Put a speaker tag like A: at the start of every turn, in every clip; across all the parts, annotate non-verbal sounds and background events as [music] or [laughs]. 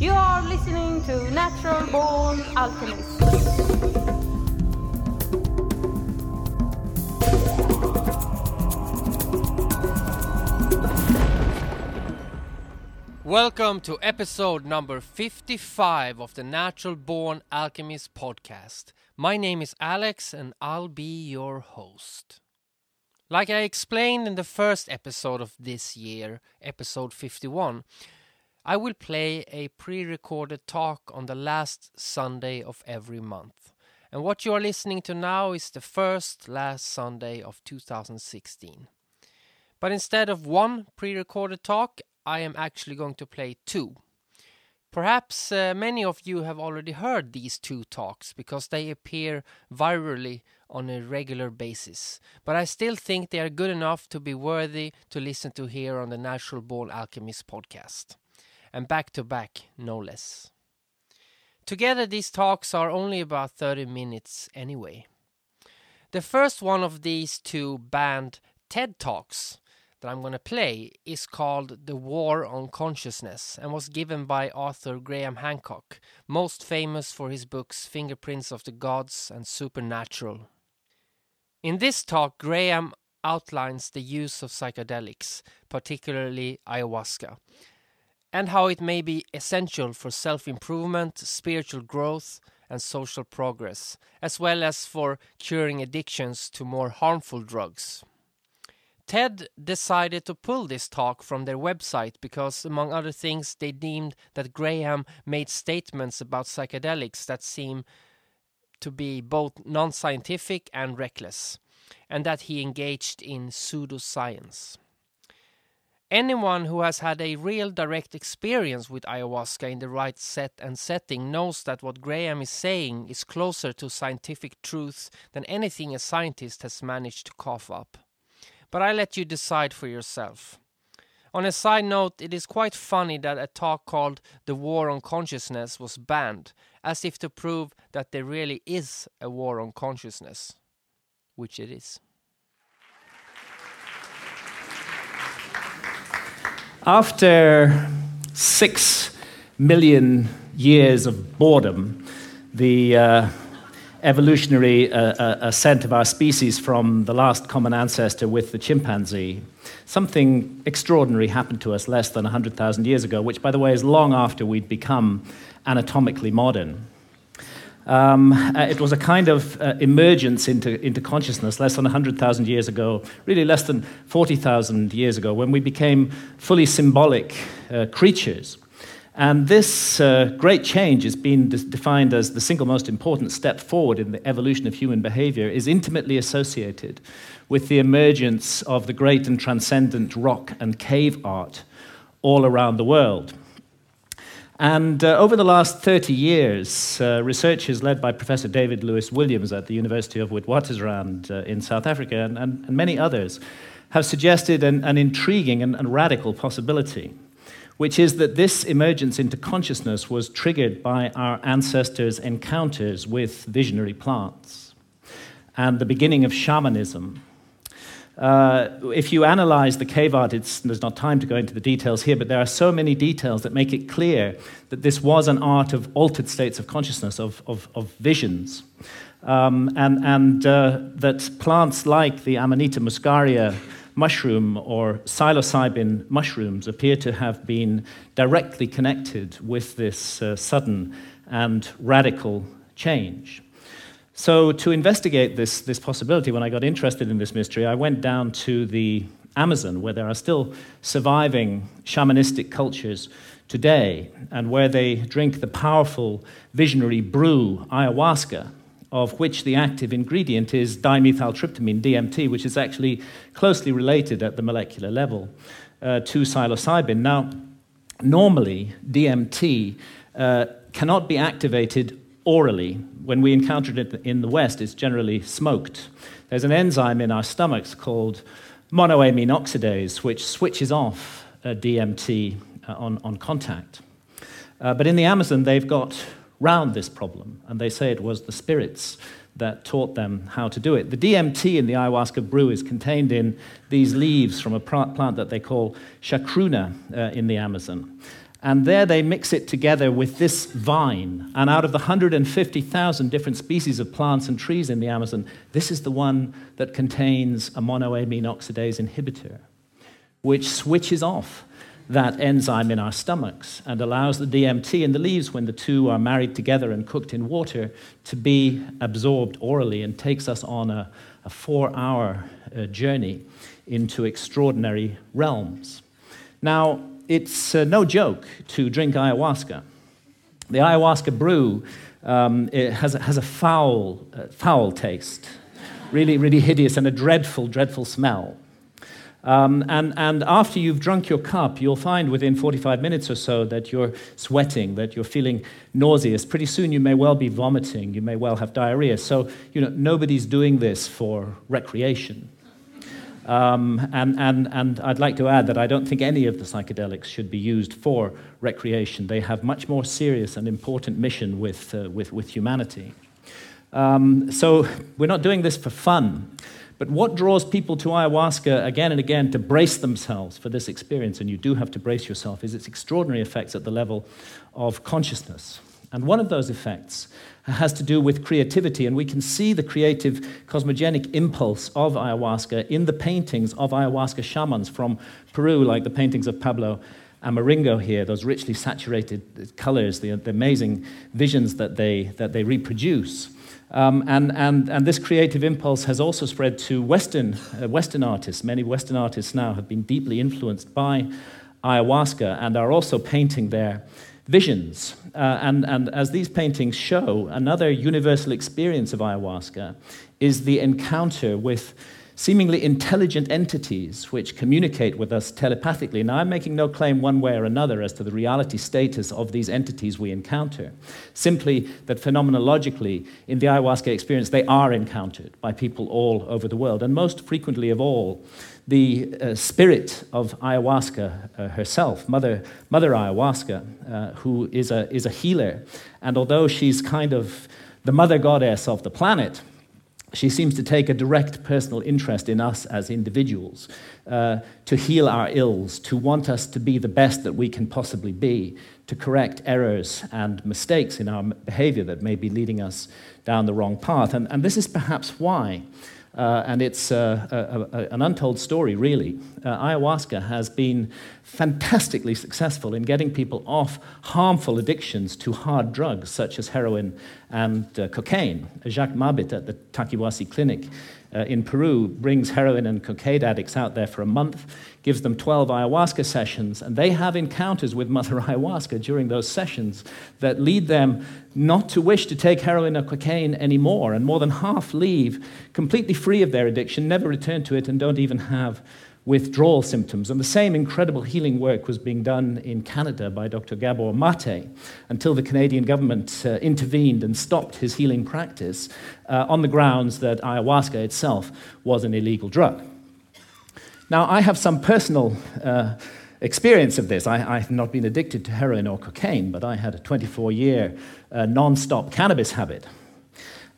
A: You are listening to Natural Born Alchemist.
B: Welcome to episode number 55 of the Natural Born Alchemist podcast. My name is Alex and I'll be your host. Like I explained in the first episode of this year, episode 51, I will play a pre recorded talk on the last Sunday of every month. And what you are listening to now is the first last Sunday of 2016. But instead of one pre recorded talk, I am actually going to play two. Perhaps uh, many of you have already heard these two talks because they appear virally on a regular basis, but I still think they are good enough to be worthy to listen to here on the Natural Born Alchemist podcast. And back to back, no less. Together, these talks are only about 30 minutes anyway. The first one of these two banned TED Talks that I'm going to play is called The War on Consciousness and was given by author Graham Hancock, most famous for his books Fingerprints of the Gods and Supernatural. In this talk, Graham outlines the use of psychedelics, particularly ayahuasca, and how it may be essential for self improvement, spiritual growth, and social progress, as well as for curing addictions to more harmful drugs. TED decided to pull this talk from their website because, among other things, they deemed that Graham made statements about psychedelics that seem to be both non scientific and reckless, and that he engaged in pseudoscience. Anyone who has had a real direct experience with ayahuasca in the right set and setting knows that what Graham is saying is closer to scientific truth than anything a scientist has managed to cough up but I let you decide for yourself. On a side note, it is quite funny that a talk called The War on Consciousness was banned, as if to prove that there really is a war on consciousness, which it is.
C: After six million years of boredom, the uh, evolutionary uh, uh, ascent of our species from the last common ancestor with the chimpanzee, something extraordinary happened to us less than 100,000 years ago, which, by the way, is long after we'd become anatomically modern. Um, uh, it was a kind of uh, emergence into, into consciousness less than 100,000 years ago, really less than 40,000 years ago, when we became fully symbolic uh, creatures. And this uh, great change has been de- defined as the single most important step forward in the evolution of human behavior, is intimately associated with the emergence of the great and transcendent rock and cave art all around the world. And uh, over the last 30 years, uh, researchers led by Professor David Lewis Williams at the University of Witwatersrand uh, in South Africa and, and, and, many others have suggested an, an intriguing and, and radical possibility which is that this emergence into consciousness was triggered by our ancestors' encounters with visionary plants and the beginning of shamanism. Uh, if you analyze the cave art, there's not time to go into the details here, but there are so many details that make it clear that this was an art of altered states of consciousness, of, of, of visions. Um, and and uh, that plants like the Amanita muscaria mushroom or psilocybin mushrooms appear to have been directly connected with this uh, sudden and radical change. So, to investigate this, this possibility, when I got interested in this mystery, I went down to the Amazon, where there are still surviving shamanistic cultures today, and where they drink the powerful visionary brew, ayahuasca, of which the active ingredient is dimethyltryptamine, DMT, which is actually closely related at the molecular level uh, to psilocybin. Now, normally, DMT uh, cannot be activated orally. When we encounter it in the West, it's generally smoked. There's an enzyme in our stomachs called monoamine oxidase, which switches off uh, DMT uh, on, on contact. Uh, but in the Amazon, they've got round this problem, and they say it was the spirits that taught them how to do it. The DMT in the ayahuasca brew is contained in these leaves from a plant that they call chacruna uh, in the Amazon. And there they mix it together with this vine. And out of the 150,000 different species of plants and trees in the Amazon, this is the one that contains a monoamine oxidase inhibitor, which switches off that enzyme in our stomachs and allows the DMT in the leaves, when the two are married together and cooked in water, to be absorbed orally and takes us on a, a four hour uh, journey into extraordinary realms. Now, it's uh, no joke to drink ayahuasca. The ayahuasca brew um, has, has a foul, uh, foul taste, really, really hideous, and a dreadful, dreadful smell. Um, and, and after you've drunk your cup, you'll find within 45 minutes or so that you're sweating, that you're feeling nauseous. Pretty soon you may well be vomiting, you may well have diarrhea. So, you know, nobody's doing this for recreation. Um, and, and, and I'd like to add that I don't think any of the psychedelics should be used for recreation. They have much more serious and important mission with, uh, with, with humanity. Um, so we're not doing this for fun. But what draws people to ayahuasca again and again to brace themselves for this experience, and you do have to brace yourself, is its extraordinary effects at the level of consciousness. And one of those effects has to do with creativity, and we can see the creative cosmogenic impulse of ayahuasca in the paintings of ayahuasca shamans from Peru, like the paintings of Pablo Amaringo here, those richly saturated colors, the, the amazing visions that they, that they reproduce. Um, and, and, and this creative impulse has also spread to Western, uh, Western artists. Many Western artists now have been deeply influenced by ayahuasca and are also painting their visions. Uh, and, and as these paintings show, another universal experience of ayahuasca is the encounter with seemingly intelligent entities which communicate with us telepathically. Now, I'm making no claim one way or another as to the reality status of these entities we encounter, simply that phenomenologically, in the ayahuasca experience, they are encountered by people all over the world. And most frequently of all, the uh, spirit of ayahuasca uh, herself, Mother, Mother Ayahuasca, uh, who is a, is a healer. And although she's kind of the mother goddess of the planet, she seems to take a direct personal interest in us as individuals, uh, to heal our ills, to want us to be the best that we can possibly be, to correct errors and mistakes in our behavior that may be leading us down the wrong path. And, and this is perhaps why uh, and it's uh, a, a, an untold story, really. Uh, ayahuasca has been fantastically successful in getting people off harmful addictions to hard drugs such as heroin and uh, cocaine. Jacques Mabit at the Takiwasi Clinic uh, in Peru brings heroin and cocaine addicts out there for a month, gives them 12 ayahuasca sessions, and they have encounters with Mother [laughs] Ayahuasca during those sessions that lead them not to wish to take heroin or cocaine anymore. And more than half leave completely free of their addiction, never return to it, and don't even have withdrawal symptoms. And the same incredible healing work was being done in Canada by Dr. Gabor Mate until the Canadian government uh, intervened and stopped his healing practice uh, on the grounds that ayahuasca itself was an illegal drug. Now, I have some personal uh, experience of this. I, have not been addicted to heroin or cocaine, but I had a 24 year uh, non stop cannabis habit.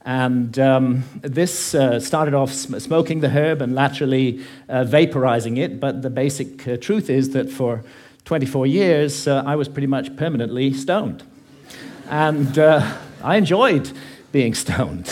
C: And um, this uh, started off sm- smoking the herb and laterally uh, vaporizing it. But the basic uh, truth is that for 24 years, uh, I was pretty much permanently stoned. And uh, I enjoyed being [laughs] stoned.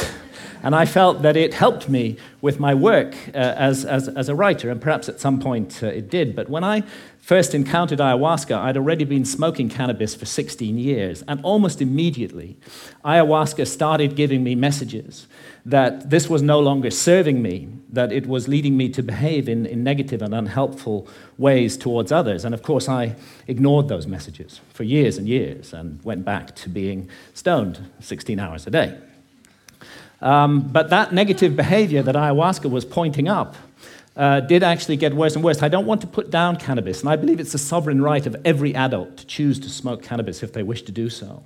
C: And I felt that it helped me with my work uh, as, as, as, a writer, and perhaps at some point it did. But when I first encountered ayahuasca, I'd already been smoking cannabis for 16 years. And almost immediately, ayahuasca started giving me messages that this was no longer serving me, that it was leading me to behave in, in negative and unhelpful ways towards others. And of course, I ignored those messages for years and years and went back to being stoned 16 hours a day. Um, but that negative behavior that ayahuasca was pointing up uh, did actually get worse and worse. I don't want to put down cannabis, and I believe it's the sovereign right of every adult to choose to smoke cannabis if they wish to do so.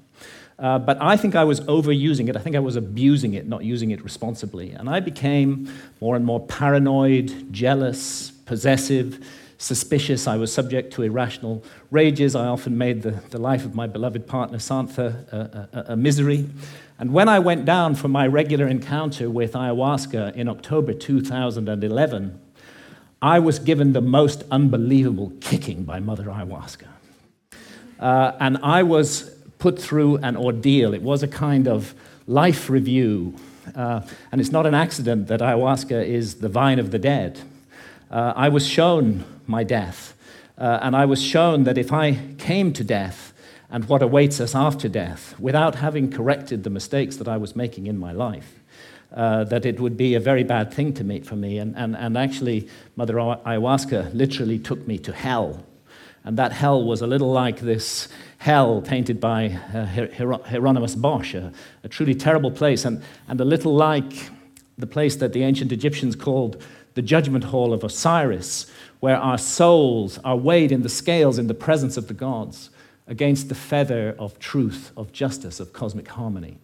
C: Uh, but I think I was overusing it. I think I was abusing it, not using it responsibly. And I became more and more paranoid, jealous, possessive, suspicious. I was subject to irrational rages. I often made the, the life of my beloved partner, Santha, a, a, a misery. And when I went down for my regular encounter with ayahuasca in October 2011, I was given the most unbelievable kicking by Mother Ayahuasca. Uh, and I was put through an ordeal. It was a kind of life review. Uh, and it's not an accident that ayahuasca is the vine of the dead. Uh, I was shown my death. Uh, and I was shown that if I came to death and what awaits us after death without having corrected the mistakes that I was making in my life, uh, that it would be a very bad thing to meet for me. And, and, and actually, Mother Ayahuasca literally took me to hell. And that hell was a little like this hell painted by uh, Hieronymus Bosch, a, a, truly terrible place, and, and a little like the place that the ancient Egyptians called the judgment hall of Osiris, where our souls are weighed in the scales in the presence of the gods against the feather of truth, of justice, of cosmic harmony.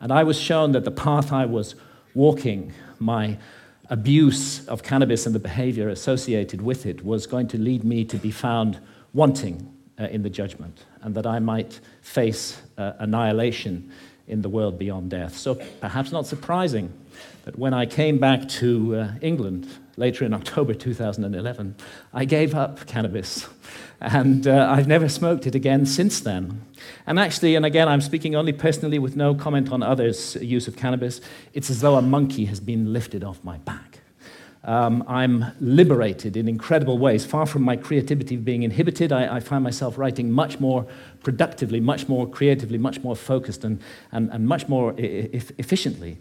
C: And I was shown that the path I was walking, my abuse of cannabis and the behavior associated with it, was going to lead me to be found wanting uh, in the judgment, and that I might face uh, annihilation in the world beyond death. So, perhaps not surprising that when I came back to uh, England later in October 2011, I gave up cannabis. And uh, I've never smoked it again since then. And actually, and again, I'm speaking only personally with no comment on others' use of cannabis, it's as though a monkey has been lifted off my back. Um, I'm liberated in incredible ways. Far from my creativity being inhibited, I, I find myself writing much more productively, much more creatively, much more focused, and, and, and much more e- efficiently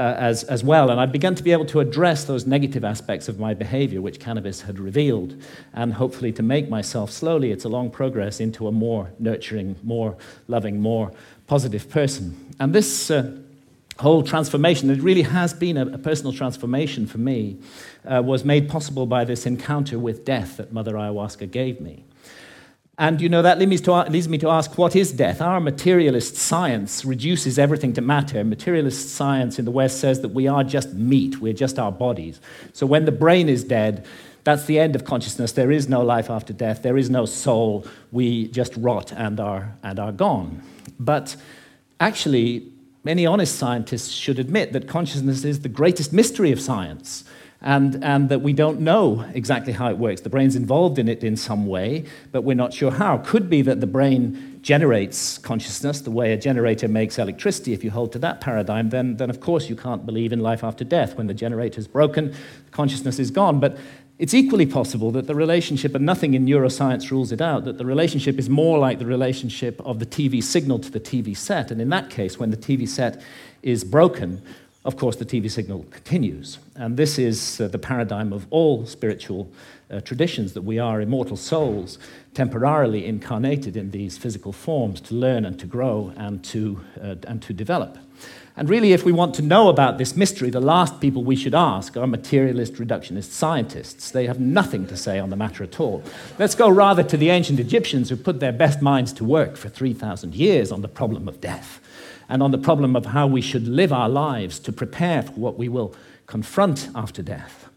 C: uh, as, as well. And I've begun to be able to address those negative aspects of my behavior, which cannabis had revealed, and hopefully to make myself slowly, it's a long progress, into a more nurturing, more loving, more positive person. And this. Uh, whole transformation, it really has been a, a personal transformation for me, uh, was made possible by this encounter with death that Mother Ayahuasca gave me. And you know, that leads me, to, leads me to ask what is death? Our materialist science reduces everything to matter. Materialist science in the West says that we are just meat, we're just our bodies. So when the brain is dead, that's the end of consciousness. There is no life after death, there is no soul. We just rot and are, and are gone. But actually, many honest scientists should admit that consciousness is the greatest mystery of science. And, and that we don't know exactly how it works. The brain's involved in it in some way, but we're not sure how. Could be that the brain generates consciousness the way a generator makes electricity. If you hold to that paradigm, then, then of course you can't believe in life after death. When the generator's broken, consciousness is gone. But it's equally possible that the relationship, and nothing in neuroscience rules it out, that the relationship is more like the relationship of the TV signal to the TV set. And in that case, when the TV set is broken, of course, the TV signal continues. And this is uh, the paradigm of all spiritual uh, traditions that we are immortal souls, temporarily incarnated in these physical forms to learn and to grow and to, uh, and to develop. And really, if we want to know about this mystery, the last people we should ask are materialist reductionist scientists. They have nothing to say on the matter at all. Let's go rather to the ancient Egyptians who put their best minds to work for 3,000 years on the problem of death and on the problem of how we should live our lives to prepare for what we will confront after death.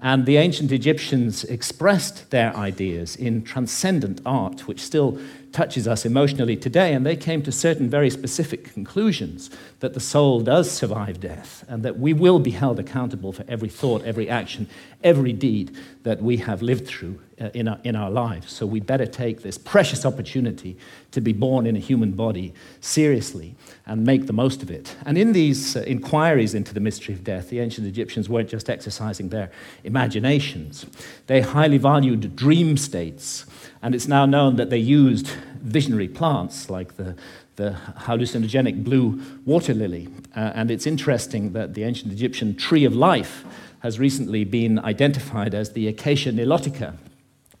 C: And the ancient Egyptians expressed their ideas in transcendent art, which still touches us emotionally today, and they came to certain very specific conclusions that the soul does survive death and that we will be held accountable for every thought, every action, every deed that we have lived through uh, in, our, in our lives. So we better take this precious opportunity to be born in a human body seriously and make the most of it. And in these uh, inquiries into the mystery of death, the ancient Egyptians weren't just exercising their imaginations, they highly valued dream states and it's now known that they used visionary plants like the, the hallucinogenic blue water lily. Uh, and it's interesting that the ancient Egyptian tree of life has recently been identified as the Acacia nilotica,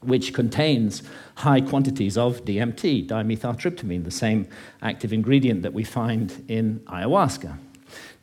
C: which contains high quantities of DMT, dimethyltryptamine, the same active ingredient that we find in ayahuasca.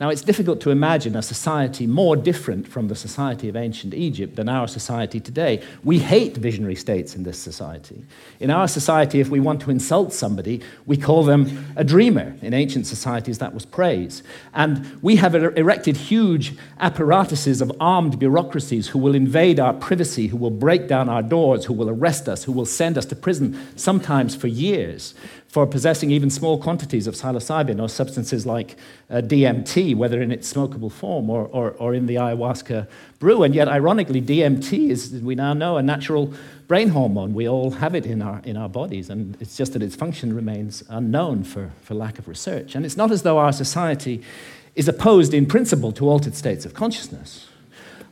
C: Now, it's difficult to imagine a society more different from the society of ancient Egypt than our society today. We hate visionary states in this society. In our society, if we want to insult somebody, we call them a dreamer. In ancient societies, that was praise. And we have er-, erected huge apparatuses of armed bureaucracies who will invade our privacy, who will break down our doors, who will arrest us, who will send us to prison, sometimes for years for possessing even small quantities of psilocybin or substances like uh, DMT, whether in its smokable form or, or, or in the ayahuasca brew. And yet, ironically, DMT is, we now know, a natural brain hormone. We all have it in our, in our bodies, and it's just that its function remains unknown for, for lack of research. And it's not as though our society is opposed in principle to altered states of consciousness.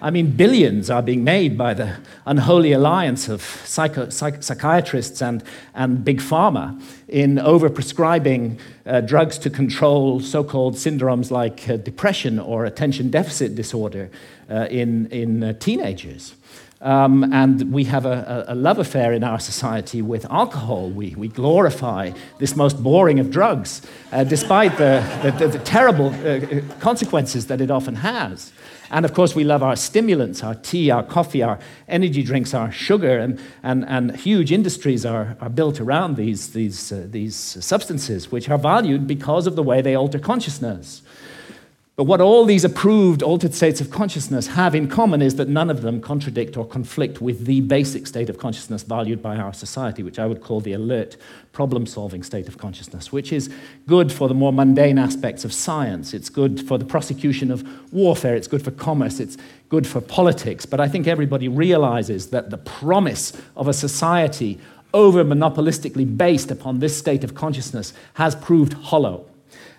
C: I mean, billions are being made by the unholy alliance of psycho, psych, psychiatrists and, and big pharma in overprescribing uh, drugs to control so called syndromes like uh, depression or attention deficit disorder uh, in, in uh, teenagers. Um, and we have a, a, love affair in our society with alcohol. We, we glorify this most boring of drugs, uh, despite the, the, the terrible uh, consequences that it often has. And of course, we love our stimulants, our tea, our coffee, our energy drinks, our sugar, and, and, and huge industries are, are built around these, these, uh, these substances, which are valued because of the way they alter consciousness. But what all these approved altered states of consciousness have in common is that none of them contradict or conflict with the basic state of consciousness valued by our society, which I would call the alert, problem solving state of consciousness, which is good for the more mundane aspects of science. It's good for the prosecution of warfare. It's good for commerce. It's good for politics. But I think everybody realizes that the promise of a society over monopolistically based upon this state of consciousness has proved hollow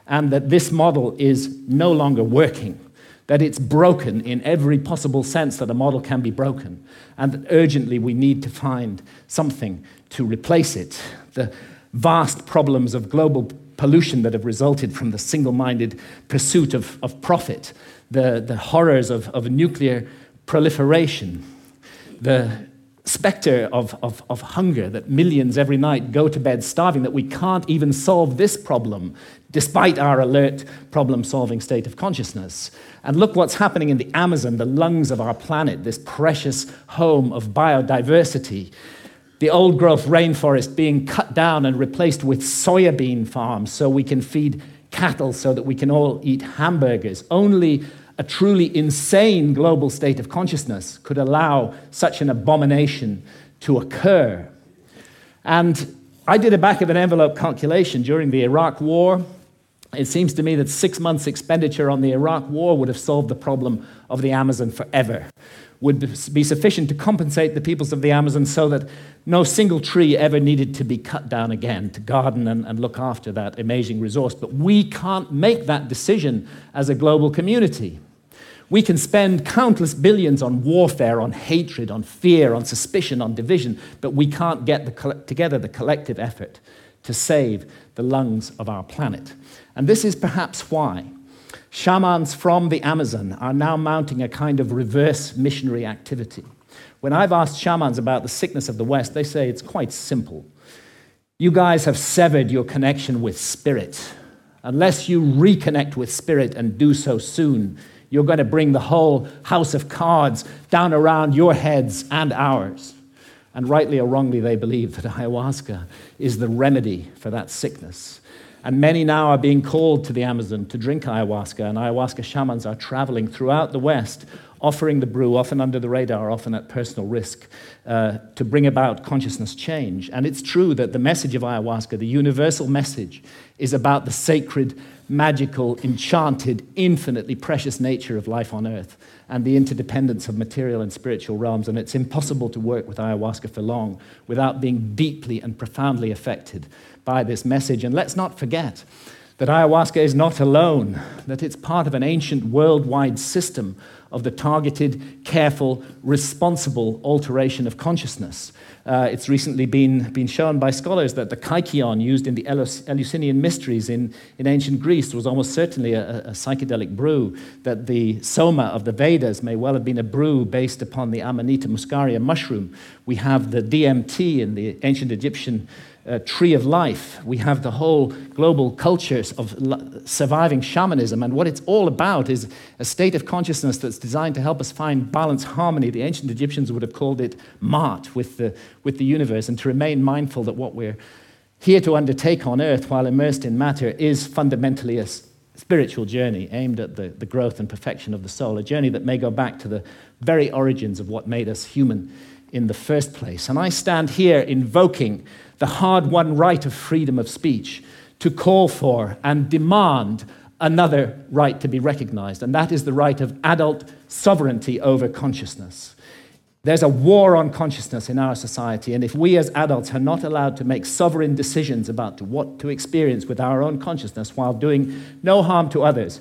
C: and that this model is no longer working, that it's broken in every possible sense that a model can be broken, and that urgently we need to find something to replace it. The vast problems of global pollution that have resulted from the single minded pursuit of, of profit, the, the horrors of, of nuclear proliferation, the specter of, of, of, hunger that millions every night go to bed starving, that we can't even solve this problem despite our alert problem solving state of consciousness. And look what's happening in the Amazon, the lungs of our planet, this precious home of biodiversity. The old growth rainforest being cut down and replaced with soybean farms so we can feed cattle so that we can all eat hamburgers. Only a truly insane global state of consciousness could allow such an abomination to occur. And I did a back of an envelope calculation during the Iraq War. It seems to me that six months' expenditure on the Iraq war would have solved the problem of the Amazon forever, would be sufficient to compensate the peoples of the Amazon so that no single tree ever needed to be cut down again to garden and, and look after that amazing resource. But we can't make that decision as a global community. We can spend countless billions on warfare, on hatred, on fear, on suspicion, on division, but we can't get the, together the collective effort to save the lungs of our planet. And this is perhaps why shamans from the Amazon are now mounting a kind of reverse missionary activity. When I've asked shamans about the sickness of the West, they say it's quite simple. You guys have severed your connection with spirit. Unless you reconnect with spirit and do so soon, you're going to bring the whole house of cards down around your heads and ours. And rightly or wrongly, they believe that ayahuasca is the remedy for that sickness. And many now are being called to the Amazon to drink ayahuasca, and ayahuasca shamans are traveling throughout the West, offering the brew, often under the radar, often at personal risk, uh, to bring about consciousness change. And it's true that the message of ayahuasca, the universal message, is about the sacred, magical, enchanted, infinitely precious nature of life on earth and the interdependence of material and spiritual realms. And it's impossible to work with ayahuasca for long without being deeply and profoundly affected by this message. And let's not forget that ayahuasca is not alone, that it's part of an ancient worldwide system of the targeted, careful, responsible alteration of consciousness. Uh, it's recently been, been shown by scholars that the kykeon used in the Eleusinian mysteries in, in ancient Greece was almost certainly a, a, psychedelic brew, that the soma of the Vedas may well have been a brew based upon the Amanita muscaria mushroom. We have the DMT in the ancient Egyptian uh, tree of life. We have the whole global cultures of surviving shamanism. And what it's all about is a state of consciousness that's designed to help us find balance, harmony. The ancient Egyptians would have called it Ma'at with the, with the universe, and to remain mindful that what we're here to undertake on earth while immersed in matter is fundamentally a spiritual journey aimed at the, the growth and perfection of the soul, a journey that may go back to the very origins of what made us human in the first place. And I stand here invoking the hard won right of freedom of speech to call for and demand another right to be recognized, and that is the right of adult sovereignty over consciousness. There's a war on consciousness in our society, and if we as adults are not allowed to make sovereign decisions about what to experience with our own consciousness while doing no harm to others,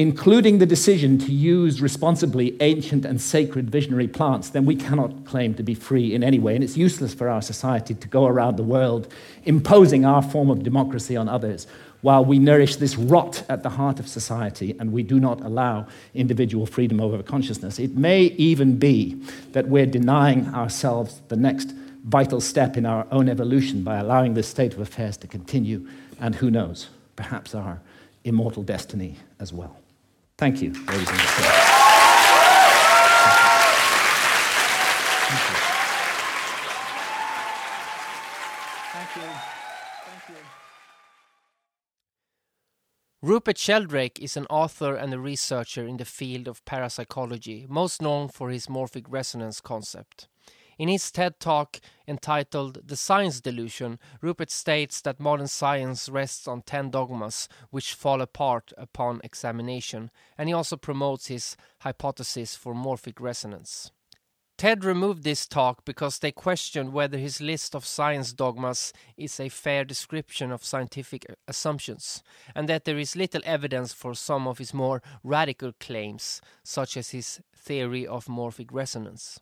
C: including the decision to use responsibly ancient and sacred visionary plants, then we cannot claim to be free in any way. And it's useless for our society to go around the world imposing our form of democracy on others while we nourish this rot at the heart of society and we do not allow individual freedom over consciousness. It may even be that we're denying ourselves the next vital step in our own evolution by allowing this state of affairs to continue, and who knows, perhaps our immortal destiny as well. Thank you, ladies and gentlemen.
B: Thank you. Rupert Sheldrake is an author and a researcher in the field of parapsychology, most known for his morphic resonance concept. In his TED talk entitled The Science Delusion, Rupert states that modern science rests on 10 dogmas which fall apart upon examination, and he also promotes his hypothesis for morphic resonance. TED removed this talk because they questioned whether his list of science dogmas is a fair description of scientific assumptions, and that there is little evidence for some of his more radical claims, such as his theory of morphic resonance.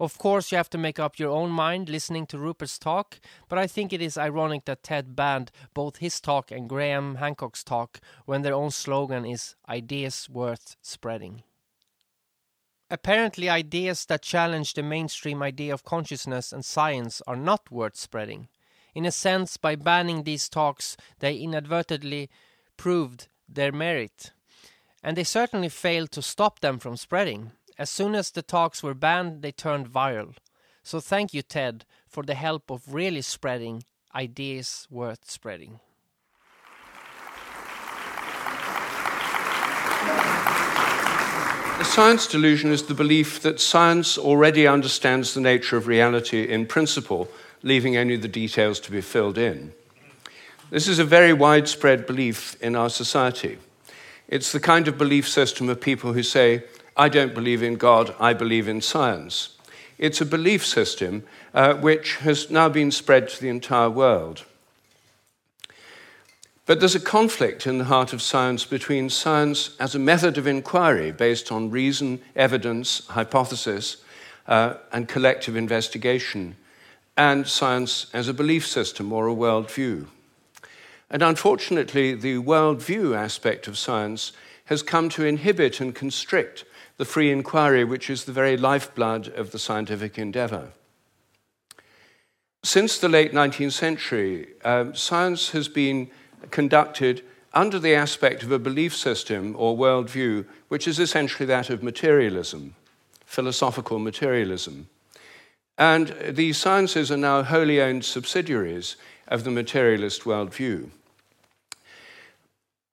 B: Of course, you have to make up your own mind listening to Rupert's talk, but I think it is ironic that Ted banned both his talk and Graham Hancock's talk when their own slogan is Ideas Worth Spreading. Apparently, ideas that challenge the mainstream idea of consciousness and science are not worth spreading. In a sense, by banning these talks, they inadvertently proved their merit. And they certainly failed to stop them from spreading. As soon as the talks were banned, they turned viral. So thank you, Ted, for the help of really spreading ideas worth spreading.
D: The science delusion is the belief that science already understands the nature of reality in principle, leaving only the details to be filled in. This is a very widespread belief in our society. It's the kind of belief system of people who say, I don't believe in God, I believe in science. It's a belief system uh, which has now been spread to the entire world. But there's a conflict in the heart of science between science as a method of inquiry based on reason, evidence, hypothesis, uh, and collective investigation, and science as a belief system or a worldview. And unfortunately, the worldview aspect of science has come to inhibit and constrict the free inquiry, which is the very lifeblood of the scientific endeavor. Since the late 19th century, uh, science has been conducted under the aspect of a belief system or worldview, which is essentially that of materialism, philosophical materialism. And these sciences are now wholly owned subsidiaries of the materialist worldview.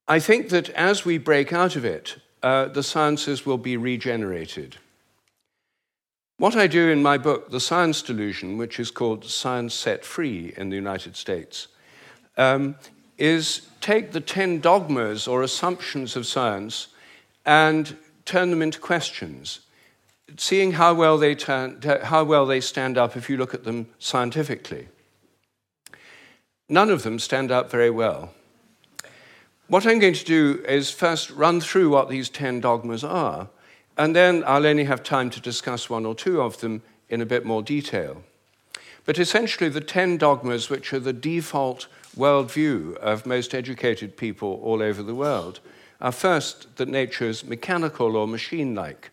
D: I think that as we break out of it, uh, the sciences will be regenerated. What I do in my book, The Science Delusion, which is called Science Set Free in the United States, um, is take the 10 dogmas or assumptions of science and turn them into questions, seeing how well they, turn, how well they stand up if you look at them scientifically. None of them stand up very well. What I'm going to do is first run through what these 10 dogmas are, and then I'll only have time to discuss one or two of them in a bit more detail. But essentially, the 10 dogmas, which are the default worldview of most educated people all over the world, are first that nature is mechanical or machine like.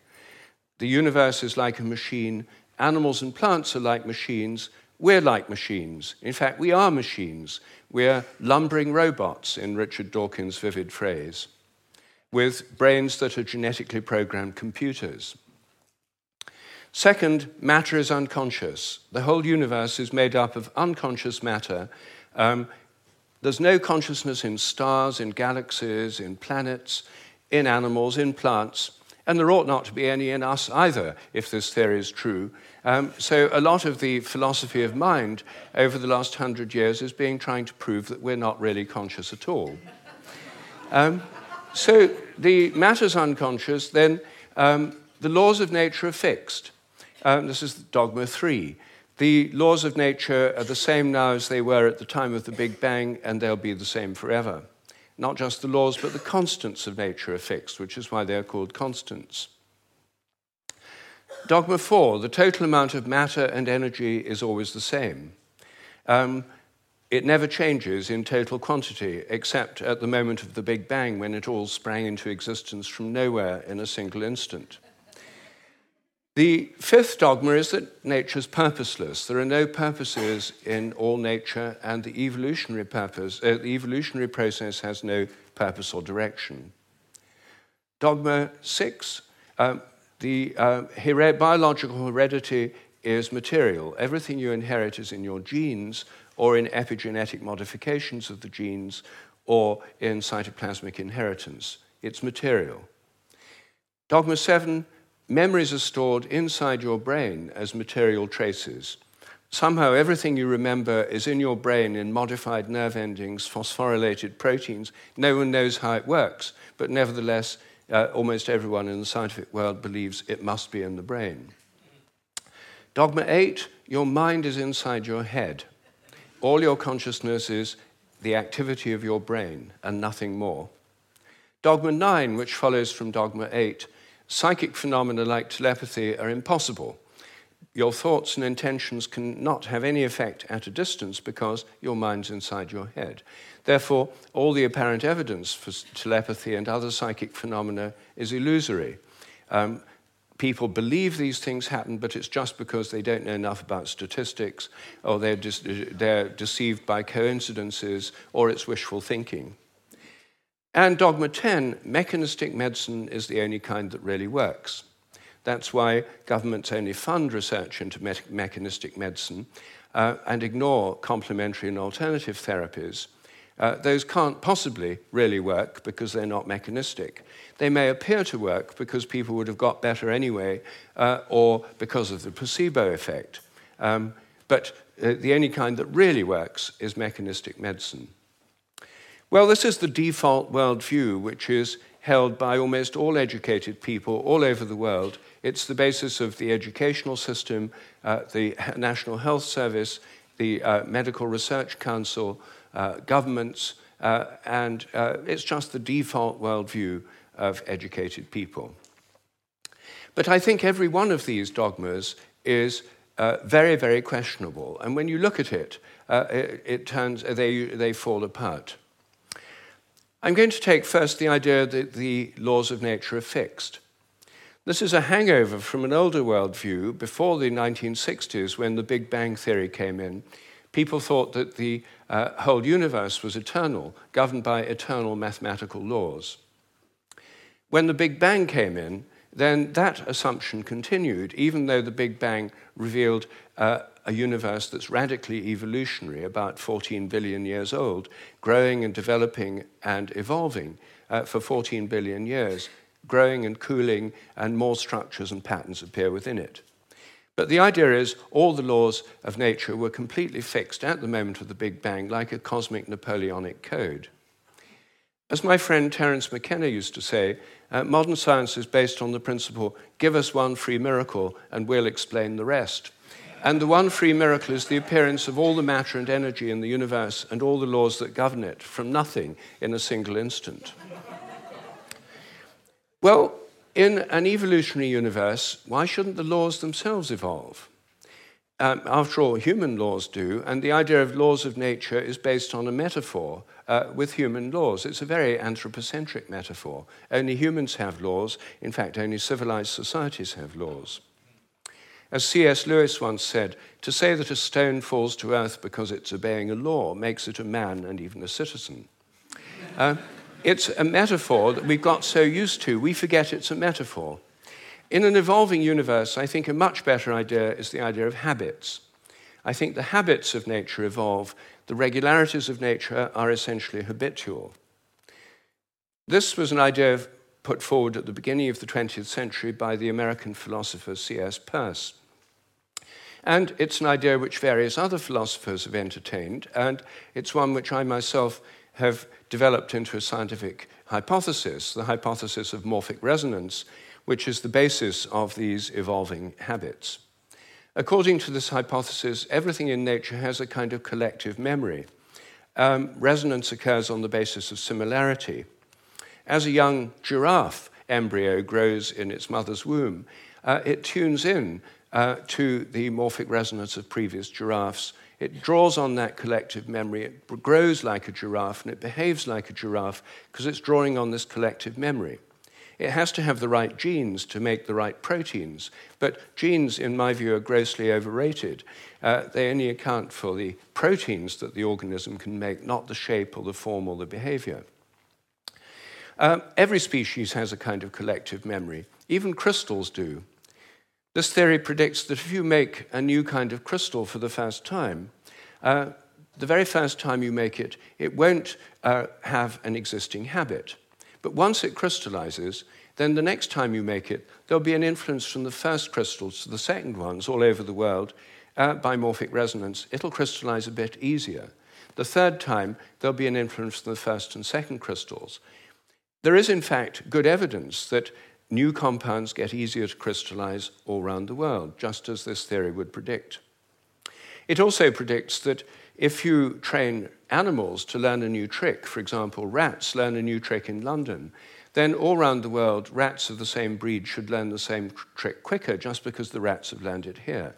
D: The universe is like a machine, animals and plants are like machines, we're like machines. In fact, we are machines. We're lumbering robots, in Richard Dawkins' vivid phrase, with brains that are genetically programmed computers. Second, matter is unconscious. The whole universe is made up of unconscious matter. Um, there's no consciousness in stars, in galaxies, in planets, in animals, in plants. And there ought not to be any in us either, if this theory is true. Um, so, a lot of the philosophy of mind over the last hundred years is being trying to prove that we're not really conscious at all. Um, so, the matter's unconscious, then um, the laws of nature are fixed. Um, this is dogma three. The laws of nature are the same now as they were at the time of the Big Bang, and they'll be the same forever. Not just the laws, but the constants of nature are fixed, which is why they are called constants. Dogma four the total amount of matter and energy is always the same. Um, it never changes in total quantity, except at the moment of the Big Bang when it all sprang into existence from nowhere in a single instant. The fifth dogma is that nature is purposeless. There are no purposes in all nature, and the evolutionary purpose, uh, the evolutionary process has no purpose or direction. Dogma six: um, the uh, biological heredity is material. Everything you inherit is in your genes, or in epigenetic modifications of the genes, or in cytoplasmic inheritance. It's material. Dogma seven memories are stored inside your brain as material traces. Somehow, everything you remember is in your brain in modified nerve endings, phosphorylated proteins. No one knows how it works, but nevertheless, uh, almost everyone in the scientific world believes it must be in the brain. Dogma eight your mind is inside your head. All your consciousness is the activity of your brain and nothing more. Dogma nine, which follows from dogma eight, Psychic phenomena like telepathy are impossible. Your thoughts and intentions cannot have any effect at a distance because your mind's inside your head. Therefore, all the apparent evidence for telepathy and other psychic phenomena is illusory. Um, people believe these things happen, but it's just because they don't know enough about statistics, or they're, they're deceived by coincidences, or it's wishful thinking. And dogma 10 mechanistic medicine is the only kind that really works. That's why governments only fund research into me- mechanistic medicine uh, and ignore complementary and alternative therapies. Uh, those can't possibly really work because they're not mechanistic. They may appear to work because people would have got better anyway, uh, or because of the placebo effect. Um, but uh, the only kind that really works is mechanistic medicine. Well, this is the default worldview, which is held by almost all educated people all over the world. It's the basis of the educational system, uh, the [laughs] National Health Service, the uh, Medical Research Council, uh, governments, uh, and uh, it's just the default worldview of educated people. But I think every one of these dogmas is uh, very, very questionable. And when you look at it, it, it turns, they, they fall apart. I'm going to take first the idea that the laws of nature are fixed. This is a hangover from an older worldview before the 1960s when the Big Bang Theory came in. People thought that the uh, whole universe was eternal, governed by eternal mathematical laws. When the Big Bang came in, then that assumption continued, even though the Big Bang revealed uh, a universe that's radically evolutionary, about 14 billion years old, growing and developing and evolving uh, for 14 billion years, growing and cooling, and more structures and patterns appear within it. But the idea is all the laws of nature were completely fixed at the moment of the Big Bang, like a cosmic Napoleonic code. As my friend Terence McKenna used to say, uh, modern science is based on the principle give us one free miracle and we'll explain the rest. And the one free miracle is the appearance of all the matter and energy in the universe and all the laws that govern it from nothing in a single instant. well, in an evolutionary universe, why shouldn't the laws themselves evolve? Um, after all, human laws do, and the idea of laws of nature is based on a metaphor uh, with human laws. It's a very anthropocentric metaphor. Only humans have laws. In fact, only civilized societies have laws. As C.S. Lewis once said, to say that a stone falls to earth because it's obeying a law makes it a man and even a citizen. Uh, it's a metaphor that we've got so used to, we forget it's a metaphor. In an evolving universe, I think a much better idea is the idea of habits. I think the habits of nature evolve, the regularities of nature are essentially habitual. This was an idea of
C: put forward at the beginning of the 20th century by the American philosopher C.S. Peirce. And it's an idea which various other philosophers have entertained, and it's one which I myself have developed into a scientific hypothesis, the hypothesis of morphic resonance, which is the basis of these evolving habits. According to this hypothesis, everything in nature has a kind of collective memory. Um, resonance occurs on the basis of similarity. As a young giraffe embryo grows in its mother's womb, uh, it tunes in uh, to the morphic resonance of previous giraffes. It draws on that collective memory. It grows like a giraffe and it behaves like a giraffe because it's drawing on this collective memory. It has to have the right genes to make the right proteins. But genes, in my view, are grossly overrated. Uh, they only account for the proteins that the organism can make, not the shape or the form or the behavior. Uh, every species has a kind of collective memory. Even crystals do. This theory predicts that if you make a new kind of crystal for the first time, uh, the very first time you make it, it won't uh, have an existing habit. But once it crystallizes, then the next time you make it, there'll be an influence from the first crystals to the second ones all over the world uh, by morphic resonance. It'll crystallize a bit easier. The third time, there'll be an influence from the first and second crystals. There is, in fact, good evidence that new compounds get easier to crystallize all around the world, just as this theory would predict. It also predicts that if you train animals to learn a new trick, for example, rats learn a new trick in London, then all around the world, rats of the same breed should learn the same trick quicker just because the rats have learned it here.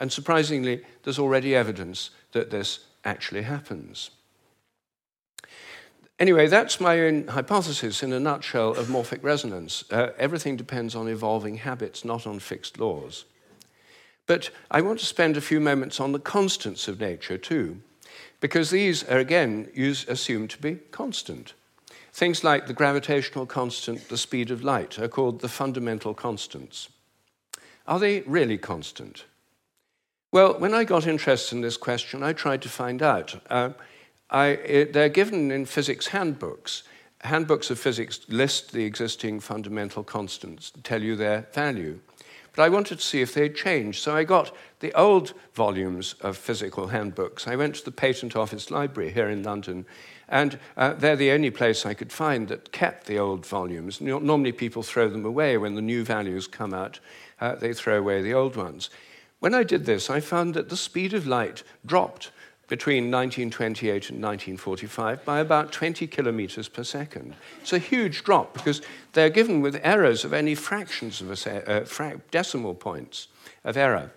C: And surprisingly, there's already evidence that this actually happens. Anyway, that's my own hypothesis in a nutshell of morphic resonance. Uh, everything depends on evolving habits, not on fixed laws. But I want to spend a few moments on the constants of nature too, because these are again assumed to be constant. Things like the gravitational constant, the speed of light, are called the fundamental constants. Are they really constant? Well, when I got interested in this question, I tried to find out. Uh, I, it, they're given in physics handbooks. Handbooks of physics list the existing fundamental constants, tell you their value but I wanted to see if they'd changed. So I got the old volumes of physical handbooks. I went to the Patent Office Library here in London, and uh, they're the only place I could find that kept the old volumes. Normally, people throw them away when the new values come out, uh, they throw away the old ones. When I did this, I found that the speed of light dropped between 1928 and 1945 by about 20 kilometers per second. It's a huge drop because they're given with errors of only fractions of a se- uh, fra- decimal points of error.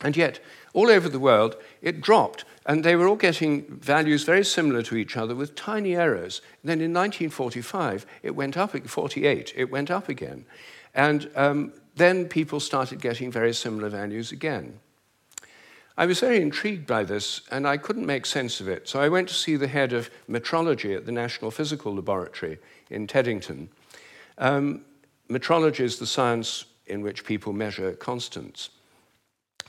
C: And yet, all over the world, it dropped, and they were all getting values very similar to each other with tiny errors. And then in 1945, it went up, 48, it went up again. And um, then people started getting very similar values again. I was very intrigued by this, and I couldn't make sense of it. So I went to see the head of metrology at the National Physical Laboratory in Teddington. Um, metrology is the science in which people measure constants.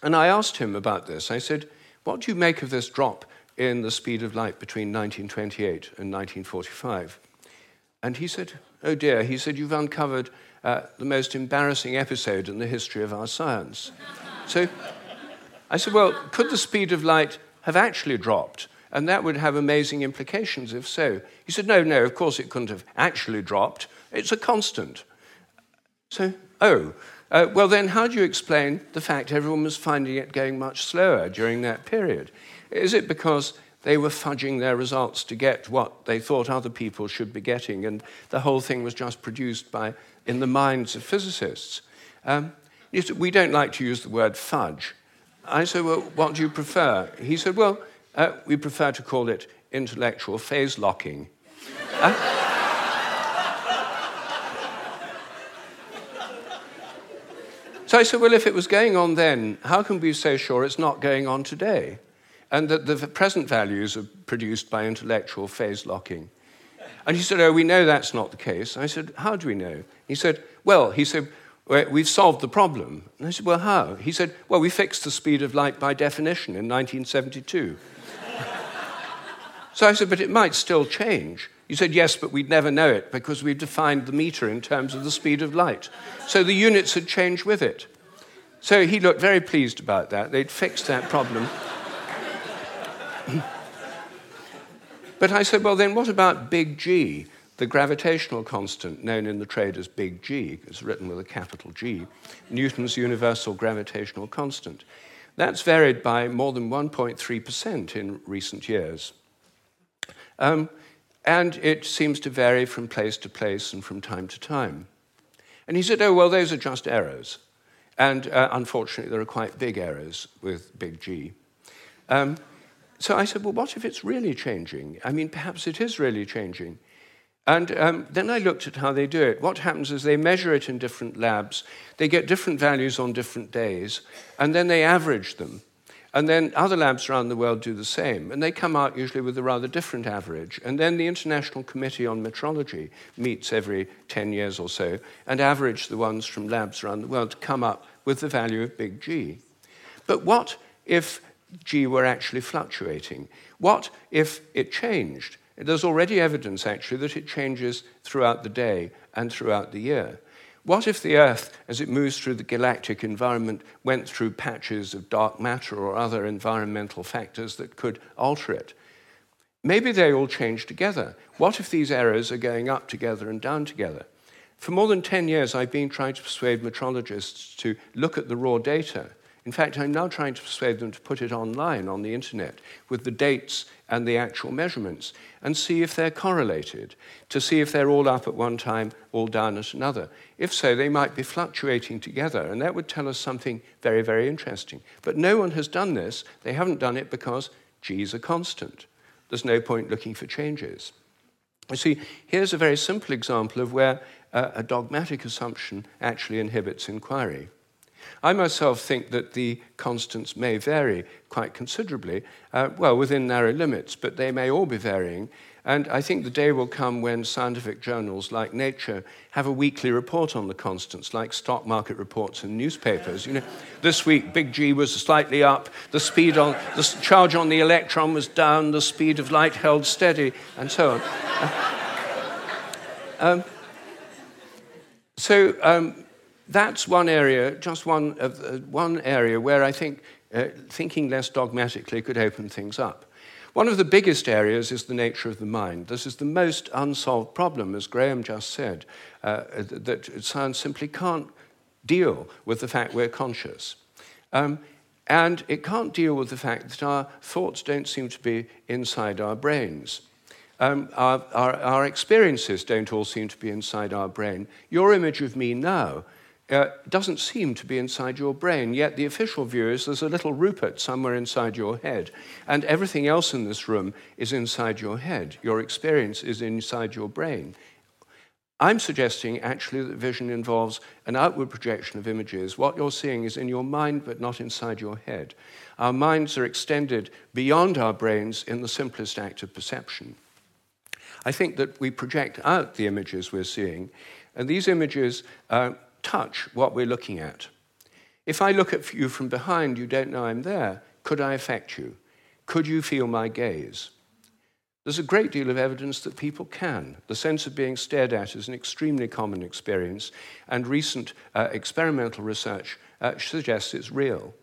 C: And I asked him about this. I said, What do you make of this drop in the speed of light between 1928 and 1945? And he said, Oh dear, he said, You've uncovered uh, the most embarrassing episode in the history of our science. so I said, Well, could the speed of light have actually dropped? And that would have amazing implications if so. He said, No, no, of course it couldn't have actually dropped. It's a constant. So, oh, uh, well, then how do you explain the fact everyone was finding it going much slower during that period? Is it because they were fudging their results to get what they thought other people should be getting, and the whole thing was just produced by, in the minds of physicists? Um, we don't like to use the word fudge I said, Well, what do you prefer? He said, Well, uh, we prefer to call it intellectual phase locking. Uh, so I said, Well, if it was going on then, how can we be so sure it's not going on today? And that the present values are produced by intellectual phase locking. And he said, Oh, we know that's not the case. I said, How do we know? He said, Well, he said, we've solved the problem. And I said, well, how? He said, well, we fixed the speed of light by definition in 1972. [laughs] so I said, but it might still change. You said, Yes, but we'd never know it because we've defined the meter in terms of the speed of light. So the units had changed with it. So he looked very pleased about that. They'd fixed that problem. [laughs] but I said, Well, then what about big G? The gravitational constant, known in the trade as big G, is written with a capital G, Newton's universal gravitational constant. That's varied by more than 1.3% in recent years. Um, and it seems to vary from place to place and from time to time. And he said, Oh, well, those are just errors. And uh, unfortunately, there are quite big errors with big G. Um, so I said, Well, what if it's really changing? I mean, perhaps it is really changing. And um, then I looked at how they do it. What happens is they measure it in different labs, they get different values on different days, and then they average them. And then other labs around the world do the same, and they come out usually with a rather different average. And then the International Committee on Metrology meets every 10 years or so and average the ones from labs around the world to come up with the value of big G. But what if G were actually fluctuating? What if it changed? There's already evidence, actually, that it changes throughout the day and throughout the year. What if the Earth, as it moves through the galactic environment, went through patches of dark matter or other environmental factors that could alter it? Maybe they all change together. What if these errors are going up together and down together? For more than 10 years, I've been trying to persuade metrologists to look at the raw data in fact, I'm now trying to persuade them to put it online on the internet with the dates and the actual measurements and see if they're correlated, to see if they're all up at one time, all down at another. If so, they might be fluctuating together, and that would tell us something very, very interesting. But no one has done this. They haven't done it because G is a constant. There's no point looking for changes. You see, here's a very simple example of where uh, a dogmatic assumption actually inhibits inquiry. I myself think that the constants may vary quite considerably, uh, well, within narrow limits, but they may all be varying. And I think the day will come when scientific journals like Nature have a weekly report on the constants, like stock market reports in newspapers. You know, this week Big G was slightly up, the speed on the charge on the electron was down, the speed of light held steady, and so on. [laughs] um, so um, that's one area, just one, of, uh, one area where I think uh, thinking less dogmatically could open things up. One of the biggest areas is the nature of the mind. This is the most unsolved problem, as Graham just said, uh, that science simply can't deal with the fact we're conscious. Um, and it can't deal with the fact that our thoughts don't seem to be inside our brains. Um, our, our, our experiences don't all seem to be inside our brain. Your image of me now uh, doesn't seem to be inside your brain, yet the official view is there's a little Rupert somewhere inside your head, and everything else in this room is inside your head. Your experience is inside your brain. I'm suggesting actually that vision involves an outward projection of images. What you're seeing is in your mind, but not inside your head. Our minds are extended beyond our brains in the simplest act of perception. I think that we project out the images we're seeing, and these images uh, touch what we're looking at. If I look at you from behind, you don't know I'm there. Could I affect you? Could you feel my gaze? There's a great deal of evidence that people can. The sense of being stared at is an extremely common experience, and recent uh, experimental research uh, suggests it's real.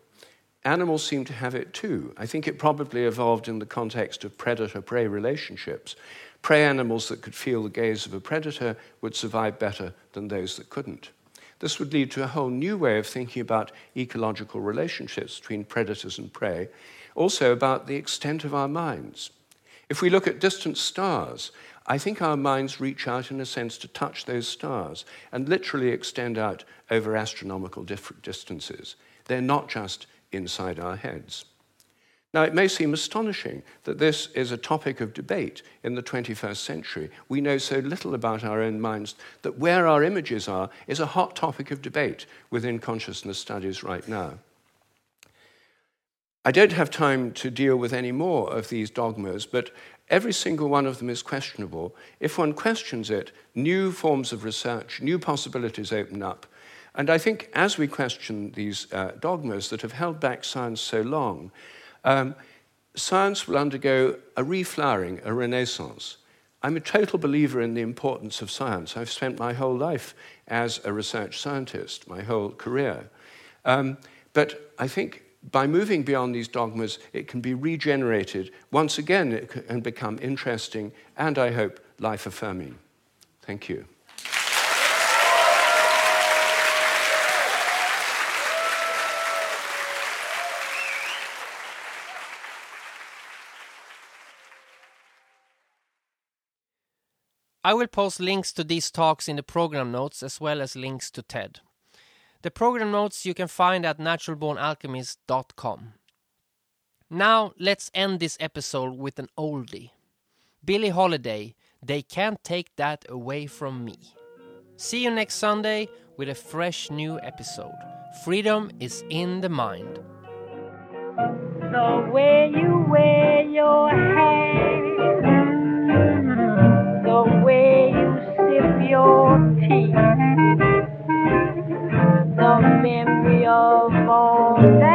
C: Animals seem to have it too. I think it probably evolved in the context of predator prey relationships. Prey animals that could feel the gaze of a predator would survive better than those that couldn't. This would lead to a whole new way of thinking about ecological relationships between predators and prey, also about the extent of our minds. If we look at distant stars, I think our minds reach out in a sense to touch those stars and literally extend out over astronomical distances. They're not just inside our heads. Now, it may seem astonishing that this is a topic of debate in the 21st century. We know so little about our own minds that where our images are is a hot topic of debate within consciousness studies right now. I don't have time to deal with any more of these dogmas, but every single one of them is questionable. If one questions it, new forms of research, new possibilities open up. And I think as we question these uh, dogmas that have held back science so long, um, science will undergo a reflowering, a renaissance. I'm a total believer in the importance of science. I've spent my whole life as a research scientist, my whole career. Um, but I think by moving beyond these dogmas, it can be regenerated. Once again, and become interesting and, I hope, life affirming. Thank you.
B: I will post links to these talks in the program notes as well as links to TED. The program notes you can find at naturalbornalchemist.com. Now let's end this episode with an oldie. Billie Holiday, They Can't Take That Away From Me. See you next Sunday with a fresh new episode. Freedom is in the mind.
E: The way you wear your hair The memory of all that.